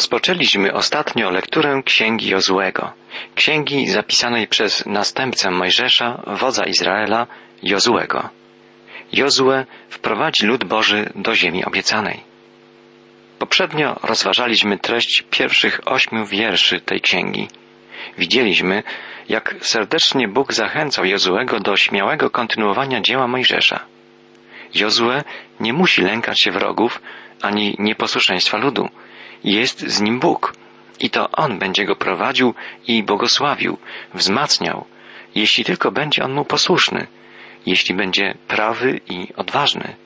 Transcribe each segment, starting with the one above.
Rozpoczęliśmy ostatnio lekturę Księgi Jozłego, księgi zapisanej przez następcę Mojżesza, wodza Izraela, Jozłego. Jozue wprowadzi lud Boży do ziemi obiecanej. Poprzednio rozważaliśmy treść pierwszych ośmiu wierszy tej księgi. Widzieliśmy, jak serdecznie Bóg zachęcał Jozuego do śmiałego kontynuowania dzieła Mojżesza. Jozue nie musi lękać się wrogów ani nieposłuszeństwa ludu. Jest z nim Bóg i to On będzie go prowadził i błogosławił, wzmacniał, jeśli tylko będzie on mu posłuszny, jeśli będzie prawy i odważny.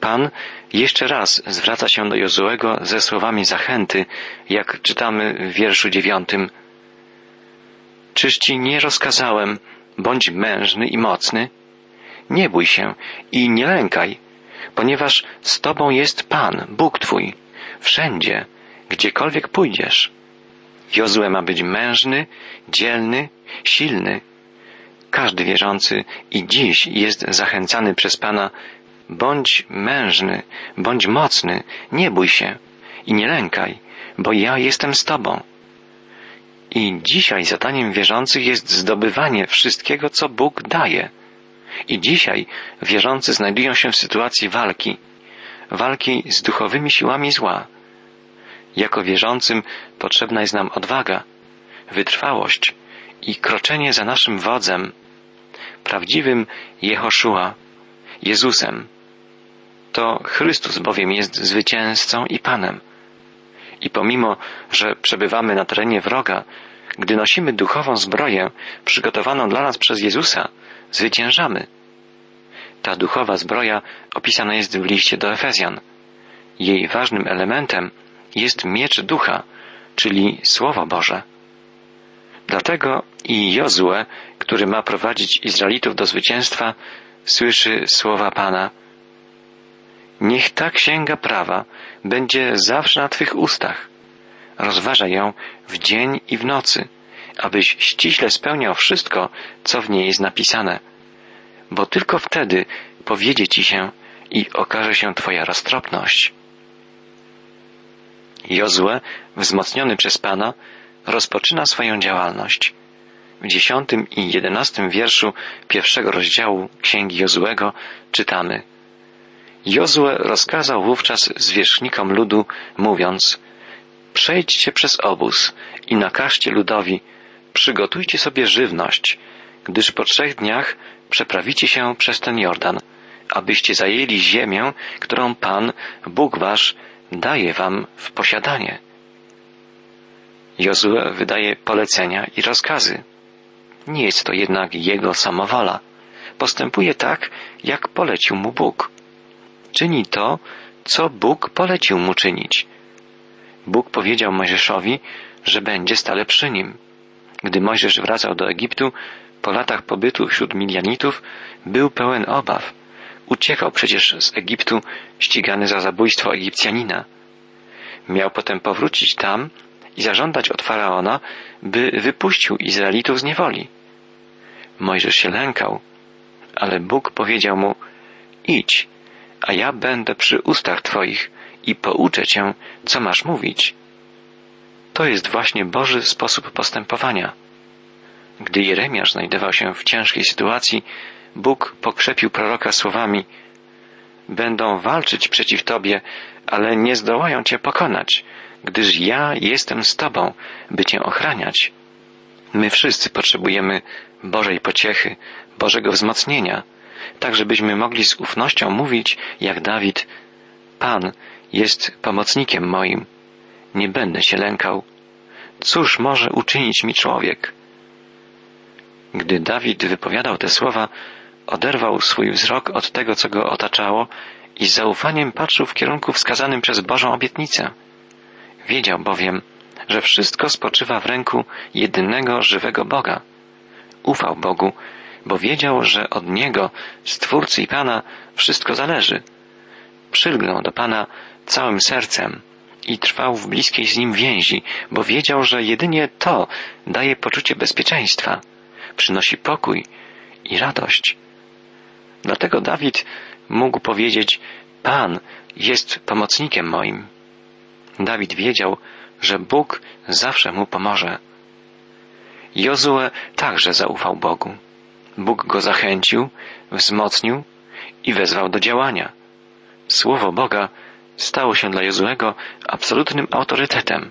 Pan jeszcze raz zwraca się do Jozuego ze słowami zachęty, jak czytamy w wierszu dziewiątym. Czyż ci nie rozkazałem, bądź mężny i mocny? Nie bój się i nie lękaj, ponieważ z tobą jest Pan, Bóg Twój, wszędzie, gdziekolwiek pójdziesz. Jozue ma być mężny, dzielny, silny. Każdy wierzący i dziś jest zachęcany przez Pana bądź mężny, bądź mocny, nie bój się i nie lękaj, bo ja jestem z Tobą. I dzisiaj zadaniem wierzących jest zdobywanie wszystkiego, co Bóg daje. I dzisiaj wierzący znajdują się w sytuacji walki, walki z duchowymi siłami zła. Jako wierzącym potrzebna jest nam odwaga, wytrwałość i kroczenie za naszym wodzem, prawdziwym Jehoszua, Jezusem. To Chrystus bowiem jest zwycięzcą i Panem. I pomimo, że przebywamy na terenie wroga, gdy nosimy duchową zbroję przygotowaną dla nas przez Jezusa, zwyciężamy. Ta duchowa zbroja opisana jest w liście do Efezjan. Jej ważnym elementem jest miecz ducha, czyli Słowo Boże. Dlatego i Jozue, który ma prowadzić Izraelitów do zwycięstwa, słyszy słowa Pana. Niech ta księga prawa będzie zawsze na Twych ustach. Rozważaj ją w dzień i w nocy, abyś ściśle spełniał wszystko, co w niej jest napisane, bo tylko wtedy powiedzie Ci się i okaże się Twoja roztropność. Jozue, wzmocniony przez Pana, rozpoczyna swoją działalność. W dziesiątym i jedenastym wierszu pierwszego rozdziału Księgi Jozuego czytamy Jozue rozkazał wówczas zwierzchnikom ludu, mówiąc Przejdźcie przez obóz i nakażcie ludowi, przygotujcie sobie żywność, gdyż po trzech dniach przeprawicie się przez ten Jordan, abyście zajęli ziemię, którą Pan, Bóg wasz, daje wam w posiadanie. Jozue wydaje polecenia i rozkazy. Nie jest to jednak jego samowola. Postępuje tak, jak polecił mu Bóg. Czyni to, co Bóg polecił mu czynić. Bóg powiedział Mojżeszowi, że będzie stale przy nim. Gdy Mojżesz wracał do Egiptu, po latach pobytu wśród Midianitów, był pełen obaw. Uciekał przecież z Egiptu ścigany za zabójstwo Egipcjanina. Miał potem powrócić tam i zażądać od faraona, by wypuścił Izraelitów z niewoli. Mojżesz się lękał, ale Bóg powiedział mu: Idź, a ja będę przy ustach Twoich i pouczę Cię, co masz mówić. To jest właśnie Boży sposób postępowania. Gdy Jeremiasz znajdował się w ciężkiej sytuacji, Bóg pokrzepił proroka słowami: Będą walczyć przeciw Tobie, ale nie zdołają Cię pokonać, gdyż ja jestem z Tobą, by Cię ochraniać. My wszyscy potrzebujemy Bożej pociechy, Bożego wzmocnienia, tak żebyśmy mogli z ufnością mówić, jak Dawid, Pan jest pomocnikiem moim, nie będę się lękał. Cóż może uczynić mi człowiek? Gdy Dawid wypowiadał te słowa, oderwał swój wzrok od tego, co go otaczało i z zaufaniem patrzył w kierunku wskazanym przez Bożą obietnicę. Wiedział bowiem, że wszystko spoczywa w ręku jedynego żywego Boga. Ufał Bogu, bo wiedział, że od Niego, Stwórcy i Pana, wszystko zależy. Przylgnął do Pana całym sercem i trwał w bliskiej z Nim więzi, bo wiedział, że jedynie to daje poczucie bezpieczeństwa, przynosi pokój i radość. Dlatego Dawid mógł powiedzieć, Pan jest pomocnikiem moim. Dawid wiedział, że Bóg zawsze mu pomoże. Jozue także zaufał Bogu. Bóg go zachęcił, wzmocnił i wezwał do działania. Słowo Boga stało się dla Jozuego absolutnym autorytetem.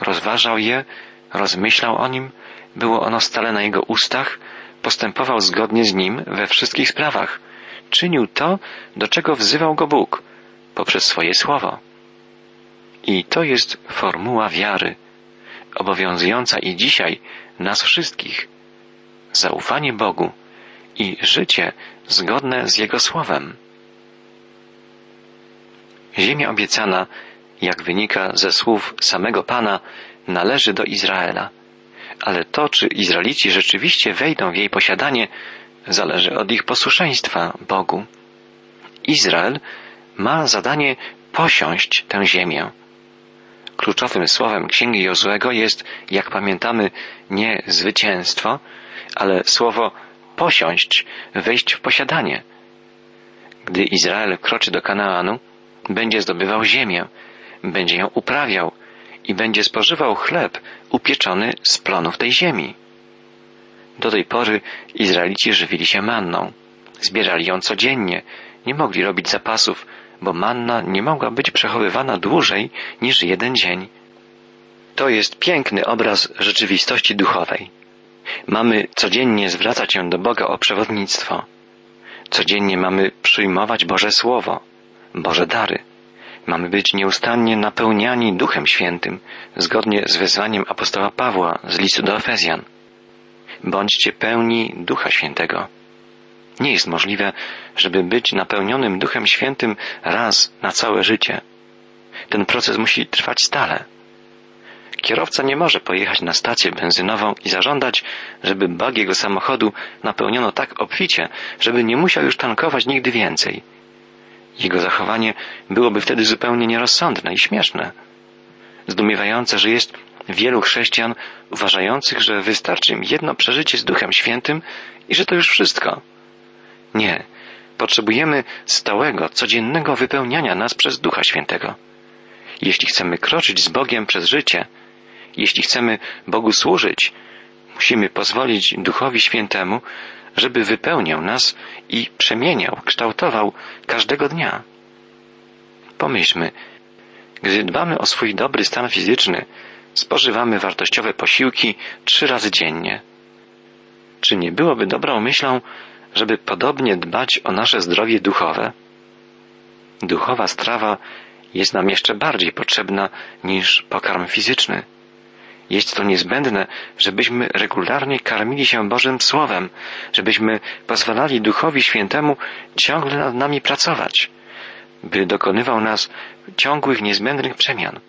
Rozważał je, rozmyślał o nim, było ono stale na jego ustach, postępował zgodnie z nim we wszystkich sprawach. Czynił to, do czego wzywał go Bóg, poprzez swoje słowo. I to jest formuła wiary, obowiązująca i dzisiaj nas wszystkich. Zaufanie Bogu i życie zgodne z Jego słowem. Ziemia obiecana, jak wynika ze słów samego Pana, należy do Izraela. Ale to, czy Izraelici rzeczywiście wejdą w jej posiadanie, zależy od ich posłuszeństwa Bogu. Izrael ma zadanie posiąść tę ziemię. Kluczowym słowem Księgi Jozłego jest, jak pamiętamy, nie zwycięstwo, ale słowo posiąść, wejść w posiadanie. Gdy Izrael kroczy do Kanaanu, będzie zdobywał ziemię, będzie ją uprawiał i będzie spożywał chleb upieczony z plonów tej ziemi. Do tej pory Izraelici żywili się manną. Zbierali ją codziennie, nie mogli robić zapasów, bo manna nie mogła być przechowywana dłużej niż jeden dzień. To jest piękny obraz rzeczywistości duchowej. Mamy codziennie zwracać się do Boga o przewodnictwo. Codziennie mamy przyjmować Boże Słowo, Boże dary. Mamy być nieustannie napełniani Duchem Świętym, zgodnie z wezwaniem apostoła Pawła z listu do Efezjan. Bądźcie pełni Ducha Świętego. Nie jest możliwe, żeby być napełnionym Duchem Świętym raz na całe życie. Ten proces musi trwać stale. Kierowca nie może pojechać na stację benzynową i zażądać, żeby bag jego samochodu napełniono tak obficie, żeby nie musiał już tankować nigdy więcej. Jego zachowanie byłoby wtedy zupełnie nierozsądne i śmieszne. Zdumiewające, że jest wielu chrześcijan uważających, że wystarczy im jedno przeżycie z Duchem Świętym i że to już wszystko. Nie. Potrzebujemy stałego, codziennego wypełniania nas przez Ducha Świętego. Jeśli chcemy kroczyć z Bogiem przez życie, jeśli chcemy Bogu służyć, musimy pozwolić Duchowi Świętemu, żeby wypełniał nas i przemieniał, kształtował każdego dnia. Pomyślmy, gdy dbamy o swój dobry stan fizyczny, spożywamy wartościowe posiłki trzy razy dziennie. Czy nie byłoby dobrą myślą, żeby podobnie dbać o nasze zdrowie duchowe? Duchowa strawa jest nam jeszcze bardziej potrzebna niż pokarm fizyczny. Jest to niezbędne, żebyśmy regularnie karmili się Bożym Słowem, żebyśmy pozwalali Duchowi Świętemu ciągle nad nami pracować, by dokonywał nas ciągłych, niezbędnych przemian.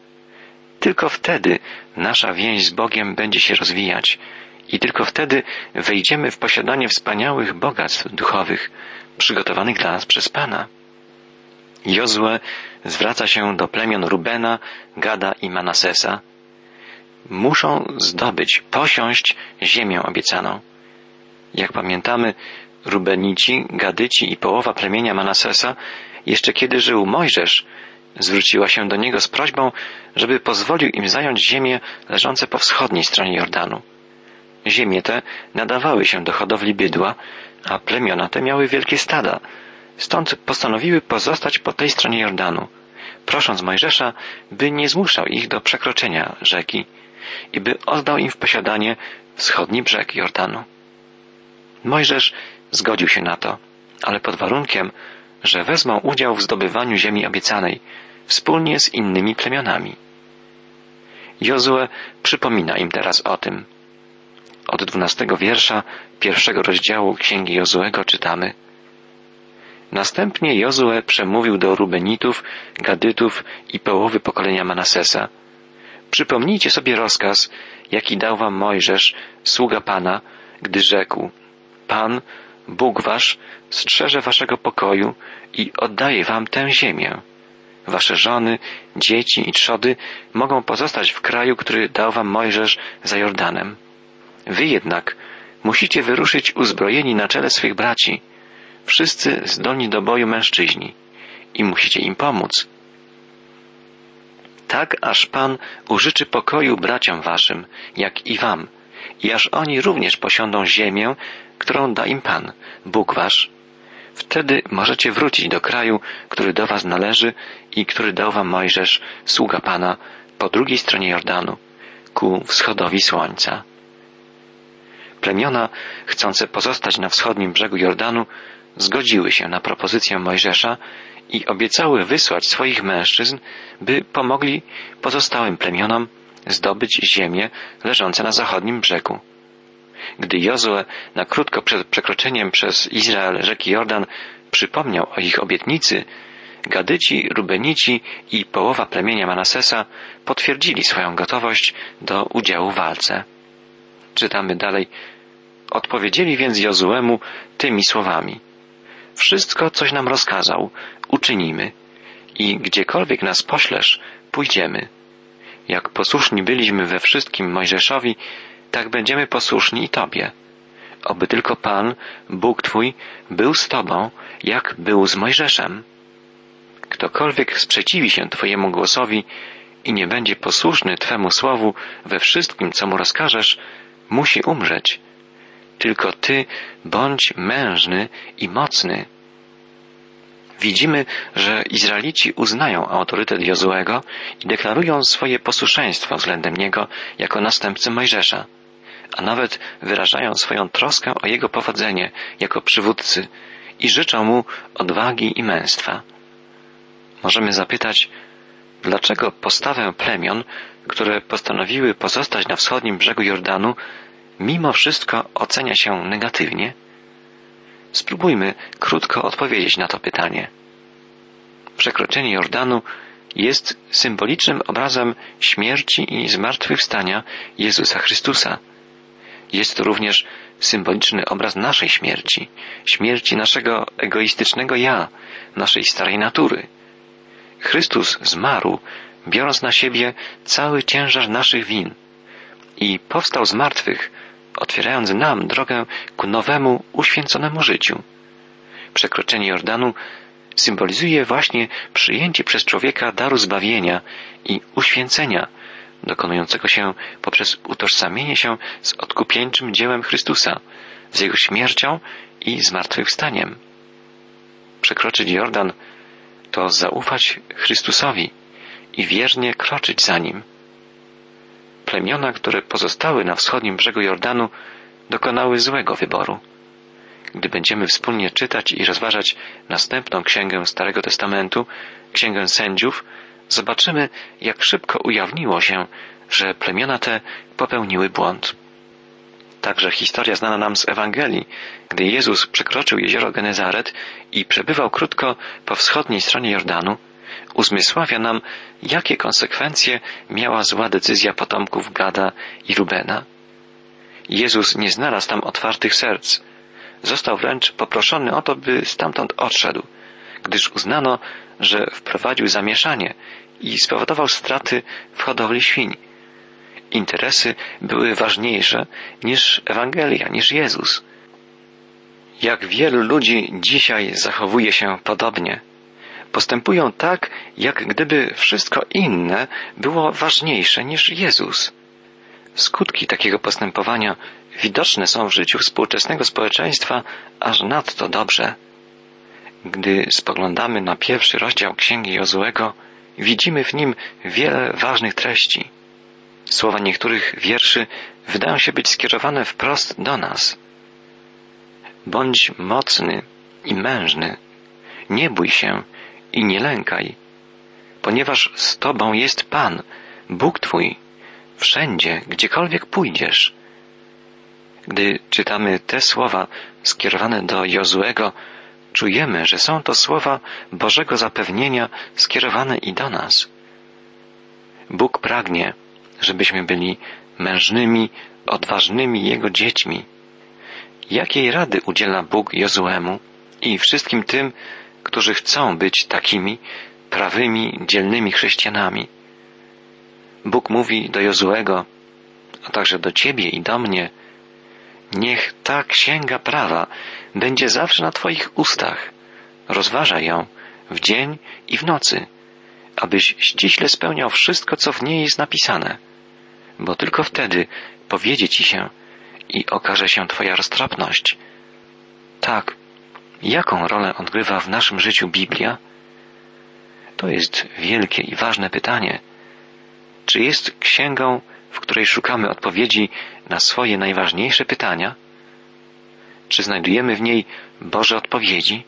Tylko wtedy nasza więź z Bogiem będzie się rozwijać i tylko wtedy wejdziemy w posiadanie wspaniałych bogactw duchowych przygotowanych dla nas przez Pana. Jozue zwraca się do plemion Rubena, Gada i Manasesa, muszą zdobyć, posiąść ziemię obiecaną. Jak pamiętamy, Rubenici, Gadyci i połowa plemienia Manasesa, jeszcze kiedy żył Mojżesz, zwróciła się do niego z prośbą, żeby pozwolił im zająć ziemię leżące po wschodniej stronie Jordanu. Ziemie te nadawały się do hodowli bydła, a plemiona te miały wielkie stada, stąd postanowiły pozostać po tej stronie Jordanu, prosząc Mojżesza, by nie zmuszał ich do przekroczenia rzeki i by oddał im w posiadanie wschodni brzeg Jordanu. Mojżesz zgodził się na to, ale pod warunkiem, że wezmą udział w zdobywaniu ziemi obiecanej wspólnie z innymi plemionami. Jozue przypomina im teraz o tym. Od dwunastego wiersza pierwszego rozdziału Księgi Jozuego czytamy Następnie Jozue przemówił do Rubenitów, Gadytów i połowy pokolenia Manasesa – Przypomnijcie sobie rozkaz, jaki dał wam Mojżesz, sługa Pana, gdy rzekł, Pan, Bóg wasz, strzeże waszego pokoju i oddaje wam tę ziemię. Wasze żony, dzieci i trzody mogą pozostać w kraju, który dał wam Mojżesz za Jordanem. Wy jednak musicie wyruszyć uzbrojeni na czele swych braci, wszyscy zdolni do boju mężczyźni, i musicie im pomóc. Tak aż Pan użyczy pokoju braciom waszym, jak i wam, i aż oni również posiądą ziemię, którą da im Pan, Bóg wasz. Wtedy możecie wrócić do kraju, który do was należy i który dał wam Mojżesz, sługa Pana, po drugiej stronie Jordanu, ku wschodowi słońca. Plemiona, chcące pozostać na wschodnim brzegu Jordanu, zgodziły się na propozycję Mojżesza i obiecały wysłać swoich mężczyzn, by pomogli pozostałym plemionom zdobyć ziemię leżące na zachodnim brzegu. Gdy Jozue na krótko przed przekroczeniem przez Izrael rzeki Jordan przypomniał o ich obietnicy, Gadyci, Rubenici i połowa plemienia Manasesa potwierdzili swoją gotowość do udziału w walce. Czytamy dalej. Odpowiedzieli więc Jozuemu tymi słowami. Wszystko, coś nam rozkazał, uczynimy i gdziekolwiek nas poślesz, pójdziemy. Jak posłuszni byliśmy we wszystkim Mojżeszowi, tak będziemy posłuszni i Tobie. Oby tylko Pan, Bóg Twój, był z Tobą, jak był z Mojżeszem. Ktokolwiek sprzeciwi się Twojemu głosowi i nie będzie posłuszny Twemu słowu we wszystkim, co mu rozkażesz, musi umrzeć. Tylko Ty bądź mężny i mocny. Widzimy, że Izraelici uznają autorytet Jozuego i deklarują swoje posłuszeństwo względem niego jako następcy Mojżesza, a nawet wyrażają swoją troskę o jego powodzenie jako przywódcy i życzą mu odwagi i męstwa. Możemy zapytać, dlaczego postawę plemion, które postanowiły pozostać na wschodnim brzegu Jordanu, mimo wszystko ocenia się negatywnie? Spróbujmy krótko odpowiedzieć na to pytanie. Przekroczenie Jordanu jest symbolicznym obrazem śmierci i zmartwychwstania Jezusa Chrystusa. Jest to również symboliczny obraz naszej śmierci, śmierci naszego egoistycznego ja, naszej starej natury. Chrystus zmarł, biorąc na siebie cały ciężar naszych win i powstał z martwych, otwierając nam drogę ku nowemu, uświęconemu życiu. Przekroczenie Jordanu symbolizuje właśnie przyjęcie przez człowieka daru zbawienia i uświęcenia, dokonującego się poprzez utożsamienie się z odkupieńczym dziełem Chrystusa, z Jego śmiercią i zmartwychwstaniem. Przekroczyć Jordan to zaufać Chrystusowi i wiernie kroczyć za Nim. Plemiona, które pozostały na wschodnim brzegu Jordanu, dokonały złego wyboru. Gdy będziemy wspólnie czytać i rozważać następną księgę Starego Testamentu, księgę sędziów, zobaczymy, jak szybko ujawniło się, że plemiona te popełniły błąd. Także historia znana nam z Ewangelii, gdy Jezus przekroczył jezioro Genezaret i przebywał krótko po wschodniej stronie Jordanu, uzmysławia nam, jakie konsekwencje miała zła decyzja potomków Gada i Rubena. Jezus nie znalazł tam otwartych serc. Został wręcz poproszony o to, by stamtąd odszedł, gdyż uznano, że wprowadził zamieszanie i spowodował straty w hodowli świń. Interesy były ważniejsze niż Ewangelia, niż Jezus. Jak wielu ludzi dzisiaj zachowuje się podobnie. Postępują tak, jak gdyby wszystko inne było ważniejsze niż Jezus. Skutki takiego postępowania widoczne są w życiu współczesnego społeczeństwa aż nadto dobrze. Gdy spoglądamy na pierwszy rozdział Księgi Jozuego, widzimy w nim wiele ważnych treści. Słowa niektórych wierszy wydają się być skierowane wprost do nas. Bądź mocny i mężny. Nie bój się i nie lękaj, ponieważ z Tobą jest Pan, Bóg Twój, wszędzie, gdziekolwiek pójdziesz. Gdy czytamy te słowa skierowane do Jozuego, czujemy, że są to słowa Bożego zapewnienia skierowane i do nas. Bóg pragnie, żebyśmy byli mężnymi, odważnymi Jego dziećmi. Jakiej rady udziela Bóg Jozuemu i wszystkim tym, którzy chcą być takimi prawymi, dzielnymi chrześcijanami? Bóg mówi do Jozuego, a także do Ciebie i do mnie, niech ta księga prawa będzie zawsze na Twoich ustach. Rozważaj ją w dzień i w nocy, abyś ściśle spełniał wszystko, co w niej jest napisane, bo tylko wtedy powiedzie ci się i okaże się Twoja roztropność. Tak, jaką rolę odgrywa w naszym życiu Biblia? To jest wielkie i ważne pytanie. Czy jest księgą, w której szukamy odpowiedzi na swoje najważniejsze pytania? Czy znajdujemy w niej Boże odpowiedzi?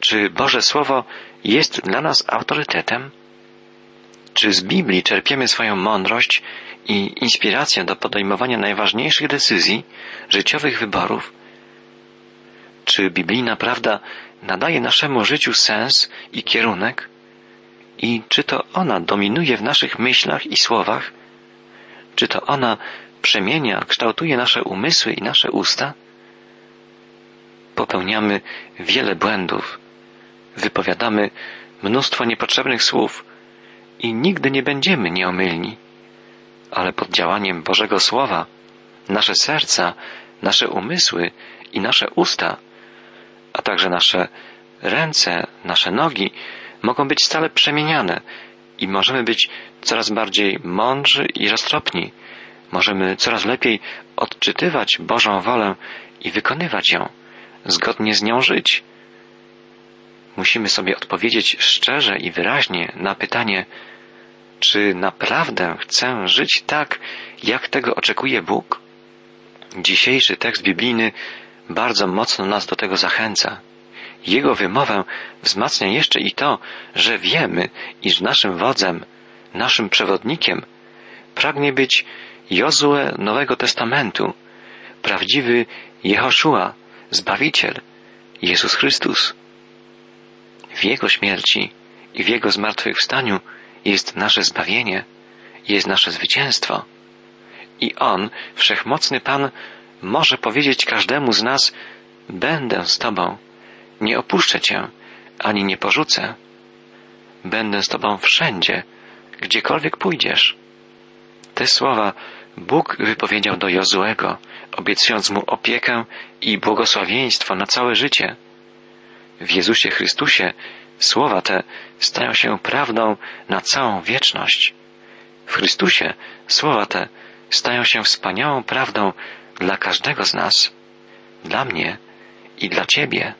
Czy Boże Słowo jest dla nas autorytetem? Czy z Biblii czerpiemy swoją mądrość i inspirację do podejmowania najważniejszych decyzji, życiowych wyborów? Czy biblijna prawda nadaje naszemu życiu sens i kierunek? I czy to ona dominuje w naszych myślach i słowach? Czy to ona przemienia, kształtuje nasze umysły i nasze usta? Popełniamy wiele błędów, wypowiadamy mnóstwo niepotrzebnych słów i nigdy nie będziemy nieomylni, ale pod działaniem Bożego Słowa nasze serca, nasze umysły i nasze usta, a także nasze ręce, nasze nogi mogą być stale przemieniane i możemy być coraz bardziej mądrzy i roztropni. Możemy coraz lepiej odczytywać Bożą wolę i wykonywać ją, zgodnie z nią żyć. Musimy sobie odpowiedzieć szczerze i wyraźnie na pytanie, czy naprawdę chcę żyć tak, jak tego oczekuje Bóg? Dzisiejszy tekst biblijny bardzo mocno nas do tego zachęca. Jego wymowę wzmacnia jeszcze i to, że wiemy, iż naszym wodzem, naszym przewodnikiem pragnie być Jozue Nowego Testamentu, prawdziwy Jehoszua, Zbawiciel, Jezus Chrystus. W Jego śmierci i w Jego zmartwychwstaniu jest nasze zbawienie, jest nasze zwycięstwo. I On, Wszechmocny Pan, może powiedzieć każdemu z nas, będę z Tobą, nie opuszczę Cię, ani nie porzucę. Będę z Tobą wszędzie, gdziekolwiek pójdziesz. Te słowa Bóg wypowiedział do Jozuego, obiecując mu opiekę i błogosławieństwo na całe życie. W Jezusie Chrystusie słowa te stają się prawdą na całą wieczność. W Chrystusie słowa te stają się wspaniałą prawdą dla każdego z nas, dla mnie i dla Ciebie.